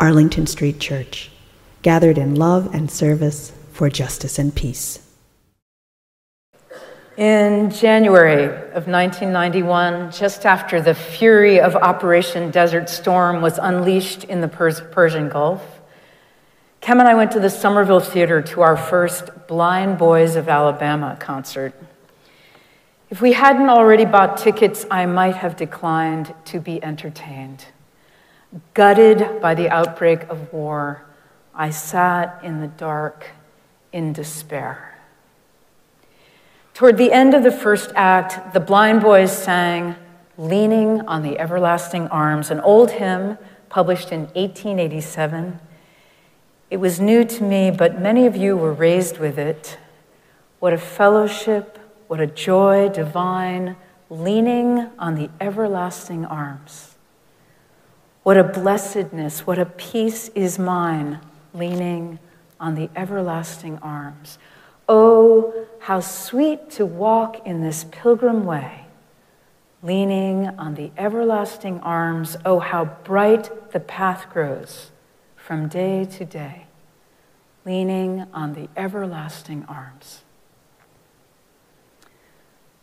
Arlington Street Church, gathered in love and service for justice and peace. In January of 1991, just after the fury of Operation Desert Storm was unleashed in the Persian Gulf, Kem and I went to the Somerville Theater to our first Blind Boys of Alabama concert. If we hadn't already bought tickets, I might have declined to be entertained. Gutted by the outbreak of war, I sat in the dark in despair. Toward the end of the first act, the blind boys sang Leaning on the Everlasting Arms, an old hymn published in 1887. It was new to me, but many of you were raised with it. What a fellowship, what a joy divine, leaning on the everlasting arms. What a blessedness, what a peace is mine, leaning on the everlasting arms. Oh, how sweet to walk in this pilgrim way, leaning on the everlasting arms. Oh, how bright the path grows from day to day, leaning on the everlasting arms.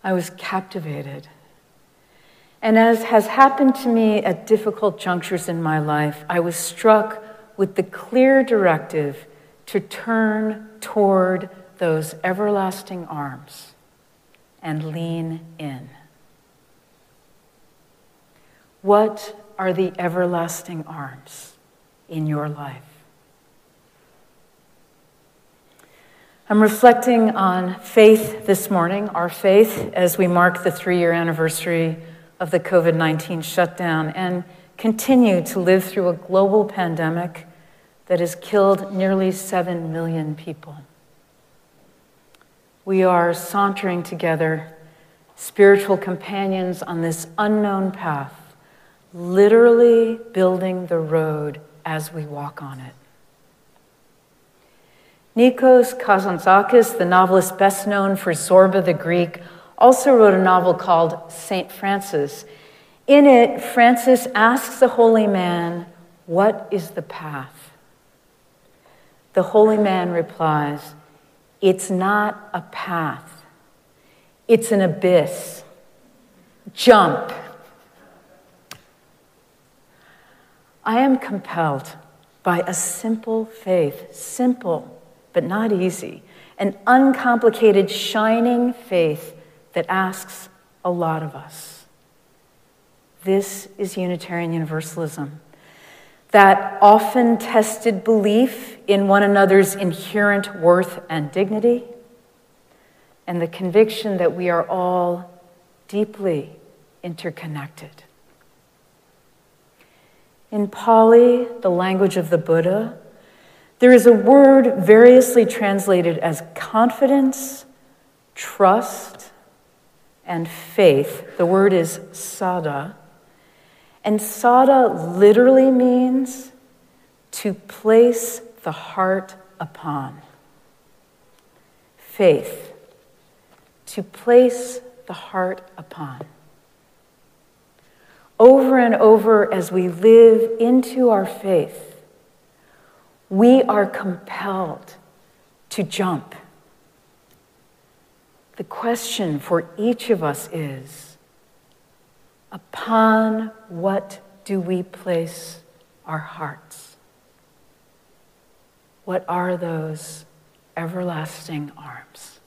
I was captivated and as has happened to me at difficult junctures in my life, I was struck with the clear directive to turn toward those everlasting arms and lean in. What are the everlasting arms in your life? I'm reflecting on faith this morning, our faith, as we mark the three year anniversary of the COVID 19 shutdown and continue to live through a global pandemic that has killed nearly 7 million people. We are sauntering together, spiritual companions on this unknown path, literally building the road as we walk on it. Nikos Kazantzakis, the novelist best known for Zorba the Greek, also wrote a novel called St. Francis. In it, Francis asks the holy man, What is the path? The holy man replies, It's not a path, it's an abyss. Jump. I am compelled by a simple faith, simple but not easy, an uncomplicated, shining faith that asks a lot of us. This is Unitarian Universalism. That often tested belief in one another's inherent worth and dignity, and the conviction that we are all deeply interconnected. In Pali, the language of the Buddha, there is a word variously translated as confidence, trust, and faith. The word is saddha. And saddha literally means to place the heart upon. Faith, to place the heart upon. Over and over as we live into our faith, we are compelled to jump the question for each of us is upon what do we place our hearts? What are those everlasting arms?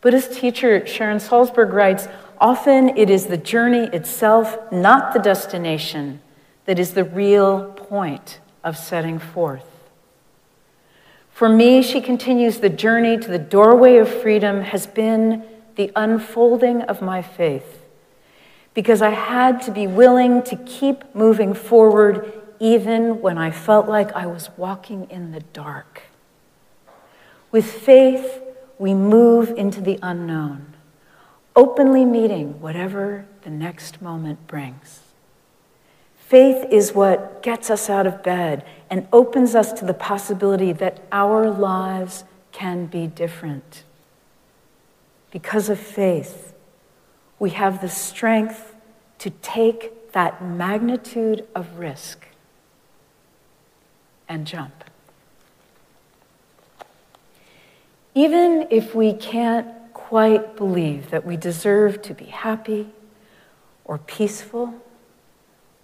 Buddhist teacher Sharon Salzberg writes Often it is the journey itself, not the destination, that is the real point of setting forth. For me, she continues, the journey to the doorway of freedom has been the unfolding of my faith. because I had to be willing to keep moving forward even when I felt like I was walking in the dark. With faith, we move into the unknown, openly meeting whatever the next moment brings. Faith is what gets us out of bed and opens us to the possibility that our lives can be different. Because of faith, we have the strength to take that magnitude of risk and jump. Even if we can't quite believe that we deserve to be happy or peaceful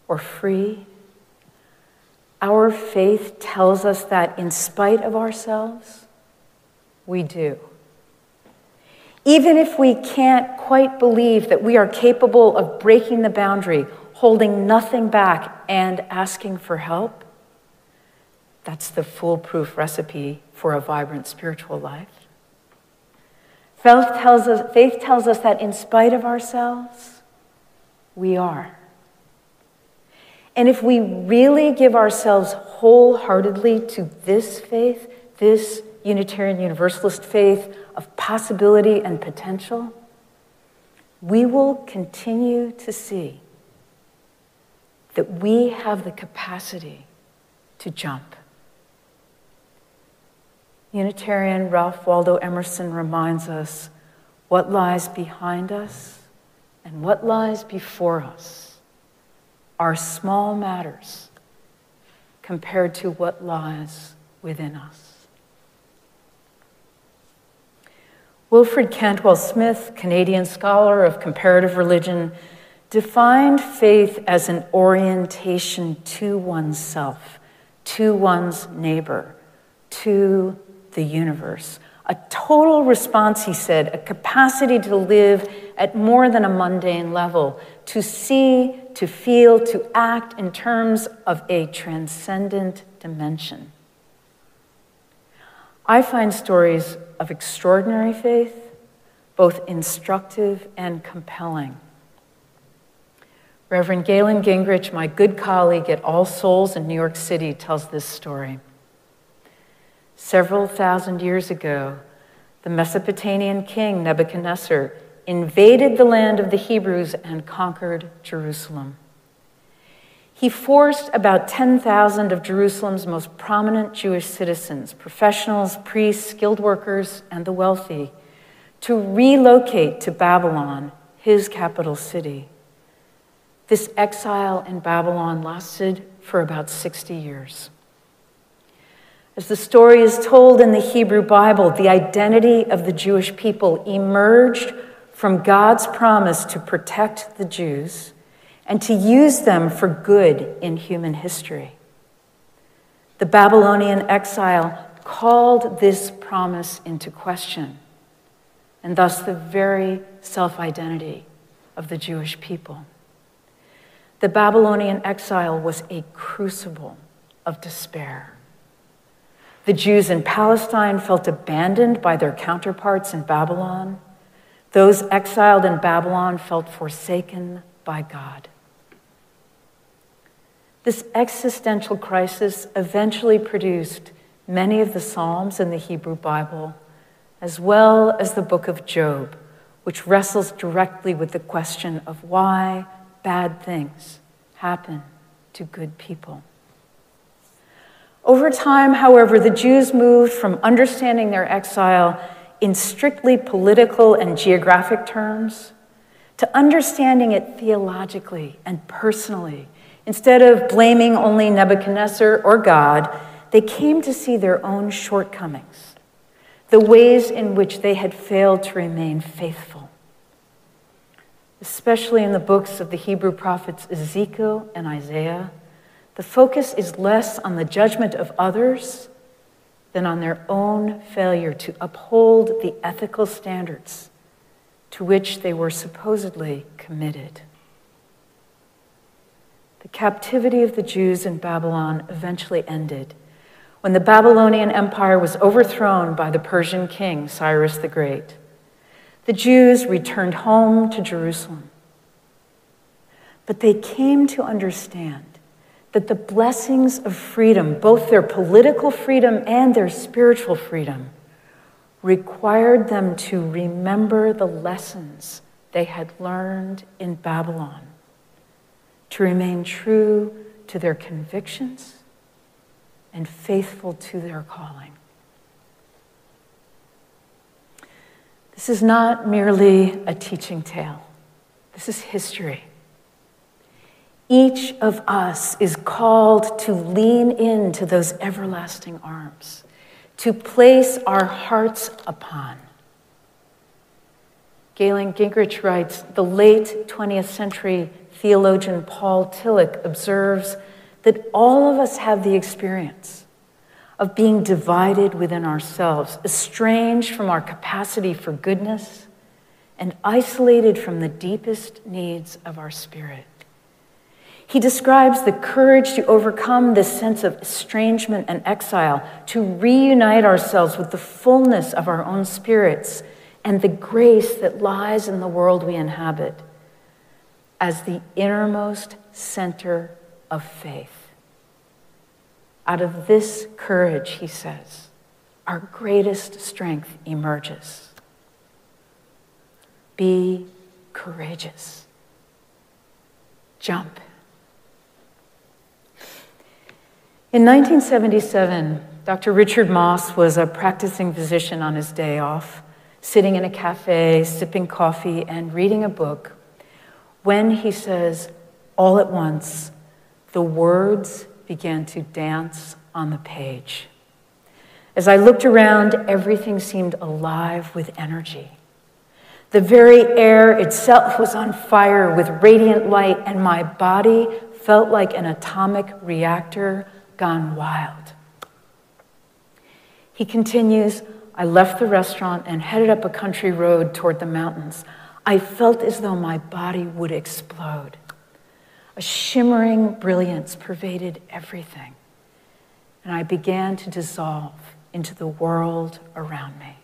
or free, our faith tells us that in spite of ourselves, we do. Even if we can't quite believe that we are capable of breaking the boundary, holding nothing back, and asking for help, that's the foolproof recipe for a vibrant spiritual life. Faith tells us, faith tells us that in spite of ourselves, we are. And if we really give ourselves wholeheartedly to this faith, this Unitarian Universalist faith of possibility and potential, we will continue to see that we have the capacity to jump. Unitarian Ralph Waldo Emerson reminds us what lies behind us and what lies before us are small matters compared to what lies within us. Wilfred Cantwell Smith, Canadian scholar of comparative religion, defined faith as an orientation to oneself, to one's neighbor, to the universe. A total response, he said, a capacity to live at more than a mundane level, to see, to feel, to act in terms of a transcendent dimension. I find stories of extraordinary faith both instructive and compelling. Reverend Galen Guengerich, my good colleague at All Souls in New York City, tells this story. Several thousand years ago, the Mesopotamian king Nebuchadnezzar invaded the land of the Hebrews and conquered Jerusalem. He forced about 10,000 of Jerusalem's most prominent Jewish citizens, professionals, priests, skilled workers, and the wealthy, to relocate to Babylon, his capital city. This exile in Babylon lasted for about 60 years. As the story is told in the Hebrew Bible, the identity of the Jewish people emerged from God's promise to protect the Jews and to use them for good in human history. The Babylonian exile called this promise into question, and thus the very self identity of the Jewish people. The Babylonian exile was a crucible of despair. The Jews in Palestine felt abandoned by their counterparts in Babylon. Those exiled in Babylon felt forsaken by God. This existential crisis eventually produced many of the Psalms in the Hebrew Bible, as well as the book of Job, which wrestles directly with the question of why bad things happen to good people. Over time, however, the Jews moved from understanding their exile in strictly political and geographic terms to understanding it theologically and personally. Instead of blaming only Nebuchadnezzar or God, they came to see their own shortcomings, the ways in which they had failed to remain faithful. Especially in the books of the Hebrew prophets Ezekiel and Isaiah, the focus is less on the judgment of others than on their own failure to uphold the ethical standards to which they were supposedly committed. The captivity of the Jews in Babylon eventually ended when the Babylonian Empire was overthrown by the Persian king Cyrus the Great. The Jews returned home to Jerusalem. But they came to understand that the blessings of freedom, both their political freedom and their spiritual freedom, required them to remember the lessons they had learned in Babylon, to remain true to their convictions and faithful to their calling. This is not merely a teaching tale, this is history. Each of us is called to lean into those everlasting arms, to place our hearts upon. Galen Guengerich writes The late 20th century theologian Paul Tillich observes that all of us have the experience of being divided within ourselves, estranged from our capacity for goodness, and isolated from the deepest needs of our spirit. He describes the courage to overcome this sense of estrangement and exile, to reunite ourselves with the fullness of our own spirits and the grace that lies in the world we inhabit as the innermost center of faith. Out of this courage, he says, our greatest strength emerges. Be courageous. Jump. In 1977, Dr. Richard Moss was a practicing physician on his day off, sitting in a cafe, sipping coffee, and reading a book, when he says, all at once, the words began to dance on the page. As I looked around, everything seemed alive with energy. The very air itself was on fire with radiant light, and my body felt like an atomic reactor gone wild. He continues I left the restaurant and headed up a country road toward the mountains. I felt as though my body would explode. A shimmering brilliance pervaded everything, and I began to dissolve into the world around me.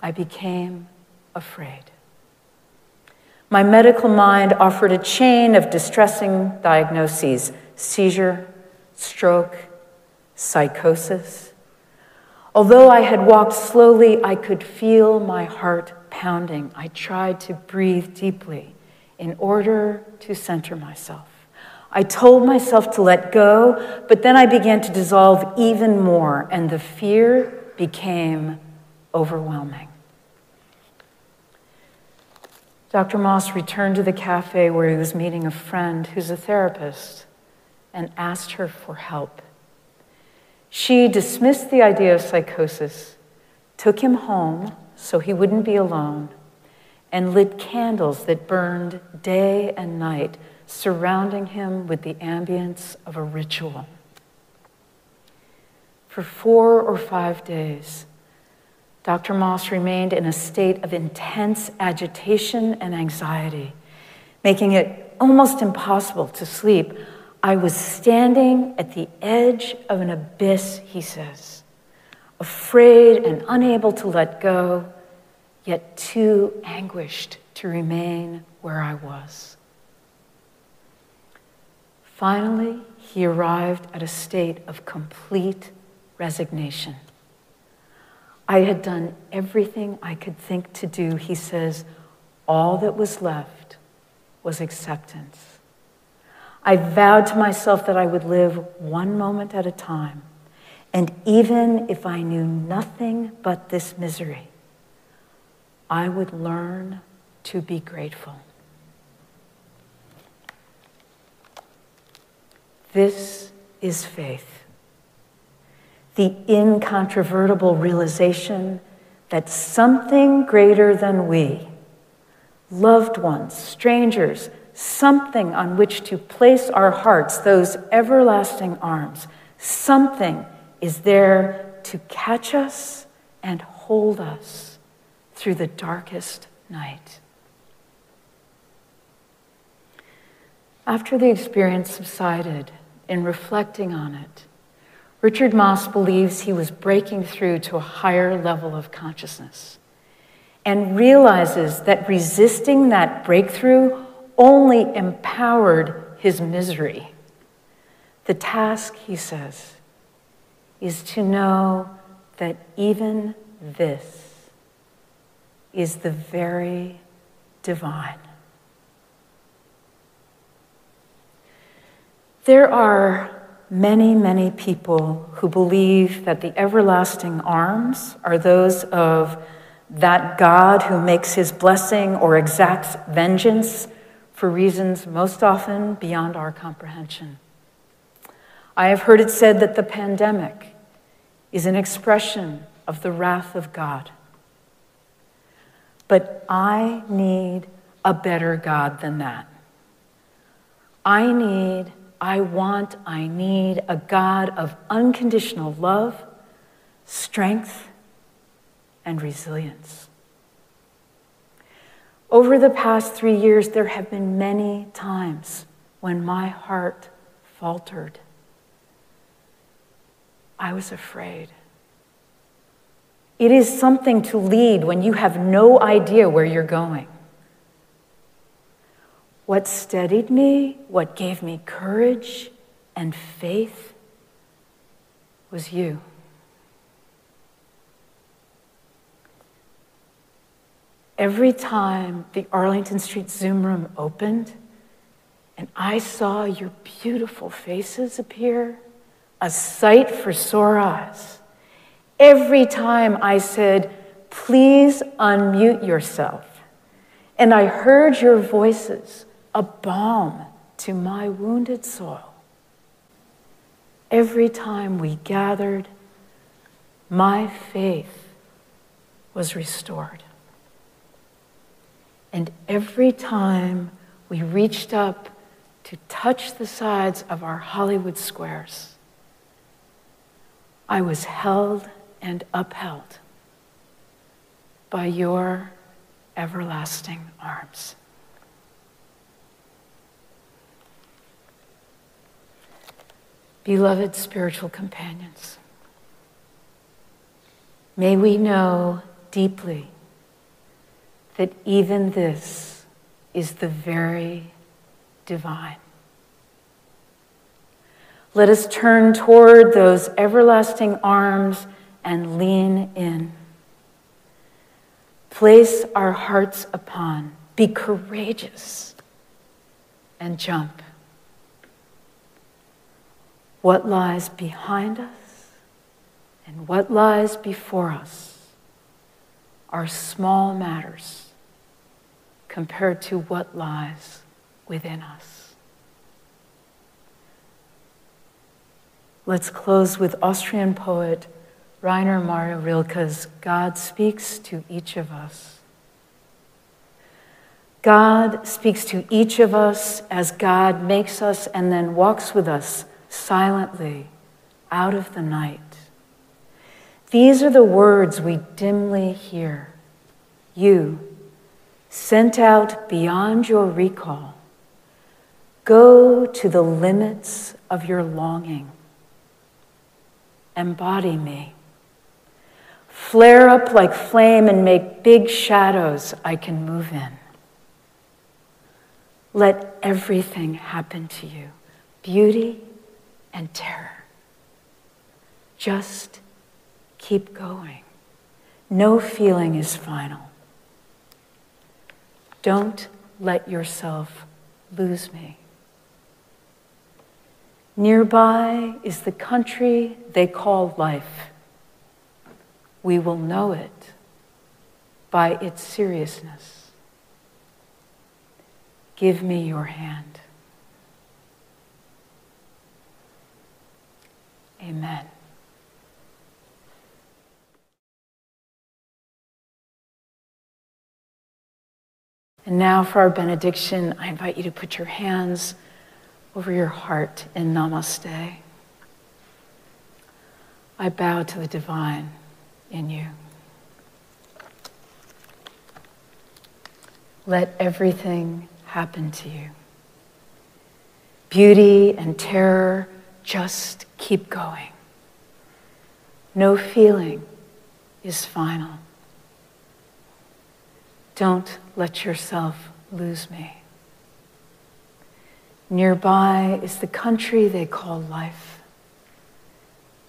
I became afraid. My medical mind offered a chain of distressing diagnoses seizure, stroke, psychosis. Although I had walked slowly, I could feel my heart pounding. I tried to breathe deeply in order to center myself. I told myself to let go, but then I began to dissolve even more, and the fear became overwhelming. Dr. Moss returned to the cafe where he was meeting a friend who's a therapist and asked her for help. She dismissed the idea of psychosis, took him home so he wouldn't be alone, and lit candles that burned day and night, surrounding him with the ambience of a ritual. For four or five days, Dr. Moss remained in a state of intense agitation and anxiety, making it almost impossible to sleep I was standing at the edge of an abyss, he says, afraid and unable to let go, yet too anguished to remain where I was. Finally, he arrived at a state of complete resignation. I had done everything I could think to do, he says. All that was left was acceptance. I vowed to myself that I would live one moment at a time. And even if I knew nothing but this misery, I would learn to be grateful. This is faith. The incontrovertible realization that something greater than we, loved ones, strangers, something on which to place our hearts, those everlasting arms. Something is there to catch us and hold us through the darkest night. After the experience subsided, in reflecting on it, Richard Moss believes he was breaking through to a higher level of consciousness and realizes that resisting that breakthrough only empowered his misery. The task, he says, is to know that even this is the very divine. There are many, many people who believe that the everlasting arms are those of that God who makes his blessing or exacts vengeance for reasons most often beyond our comprehension. I have heard it said that the pandemic is an expression of the wrath of God. But I need a better God than that. I need I want, I need a God of unconditional love, strength, and resilience. Over the past three years, there have been many times when my heart faltered. I was afraid. It is something to lead when you have no idea where you're going. What steadied me, what gave me courage and faith was you. Every time the Arlington Street Zoom room opened and I saw your beautiful faces appear, a sight for sore eyes, every time I said, Please unmute yourself, and I heard your voices a balm to my wounded soul. Every time we gathered, my faith was restored. And every time we reached up to touch the sides of our Hollywood squares, I was held and upheld by your everlasting arms. Beloved spiritual companions, may we know deeply that even this is the very divine. Let us turn toward those everlasting arms and lean in. Place our hearts upon, be courageous, and jump what lies behind us and what lies before us are small matters compared to what lies within us. Let's close with Austrian poet Rainer Maria Rilke's God Speaks to Each of Us. God speaks to each of us as God makes us and then walks with us silently out of the night. These are the words we dimly hear. You, sent out beyond your recall, go to the limits of your longing. Embody me. Flare up like flame and make big shadows I can move in. Let everything happen to you beauty and terror. Just keep going. No feeling is final. Don't let yourself lose me. Nearby is the country they call life. We will know it by its seriousness. Give me your hand. Amen. And now for our benediction, I invite you to put your hands over your heart in namaste. I bow to the divine in you. Let everything happen to you. Beauty and terror just keep going. No feeling is final. Don't let yourself lose me. Nearby is the country they call life.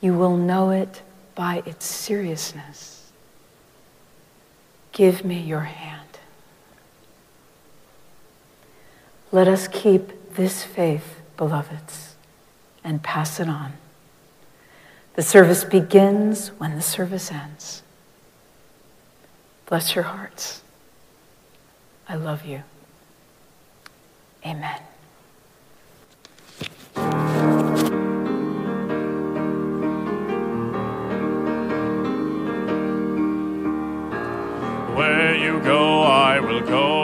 You will know it by its seriousness. Give me your hand. Let us keep this faith, beloveds, and pass it on. The service begins when the service ends. Bless your hearts. I love you. Amen. Where you go, I will go,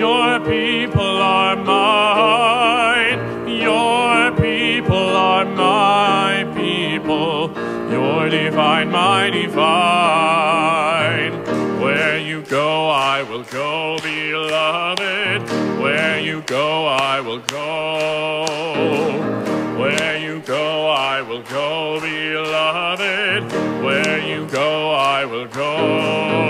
Your people are mine. Your people are my people. Your divine, my divine. Where you go, I will go, beloved. Where you go, I will go. Where you go, I will go, beloved. Where you go, I will go.